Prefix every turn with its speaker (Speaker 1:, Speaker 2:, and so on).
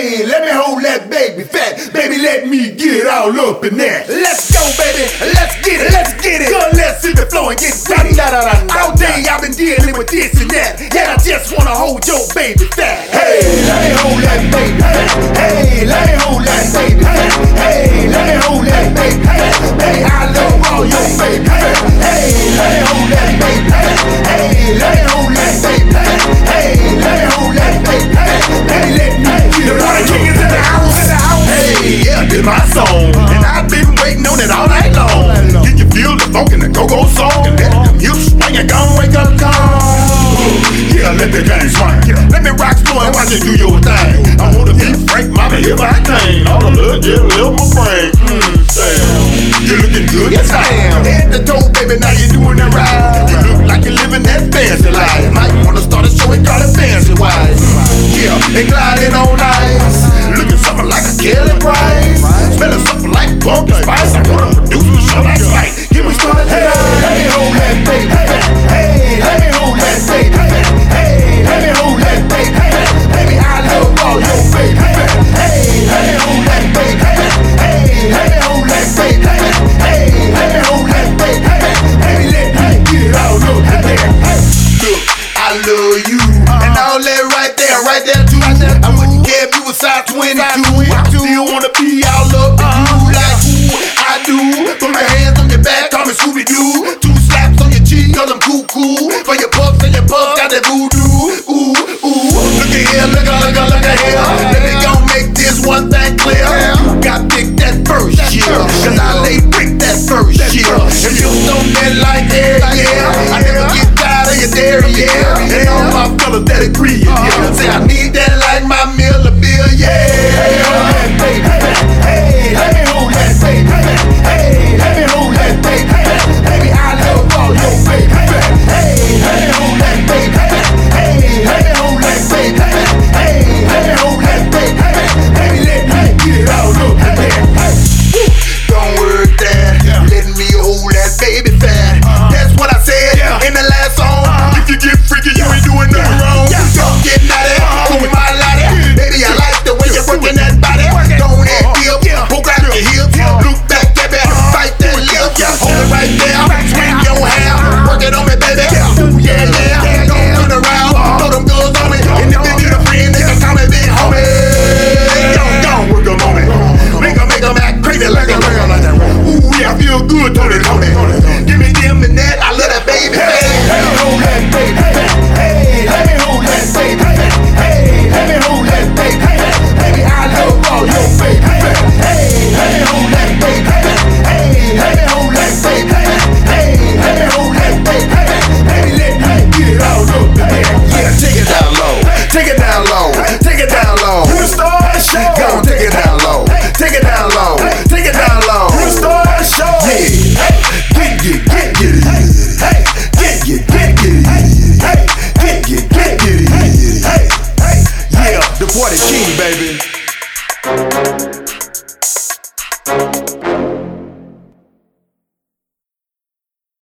Speaker 1: Hey, let me hold that Baby Phat. Baby, let me get all up in that. Let's go, baby. Let's get it. Let's get it. Girl, let's hit the floor and get ready. All day I've been dealing with this and that. And I just wanna hold your Baby Phat. Hey, let me hold that Baby Phat. Hey, let me hold that Baby Phat. Hey, let me hold that Baby Phat. Hey, killing price. Smelling something like pumpkin spice. I wanna produce some show like They all my fellas that agree. Yeah, say I need that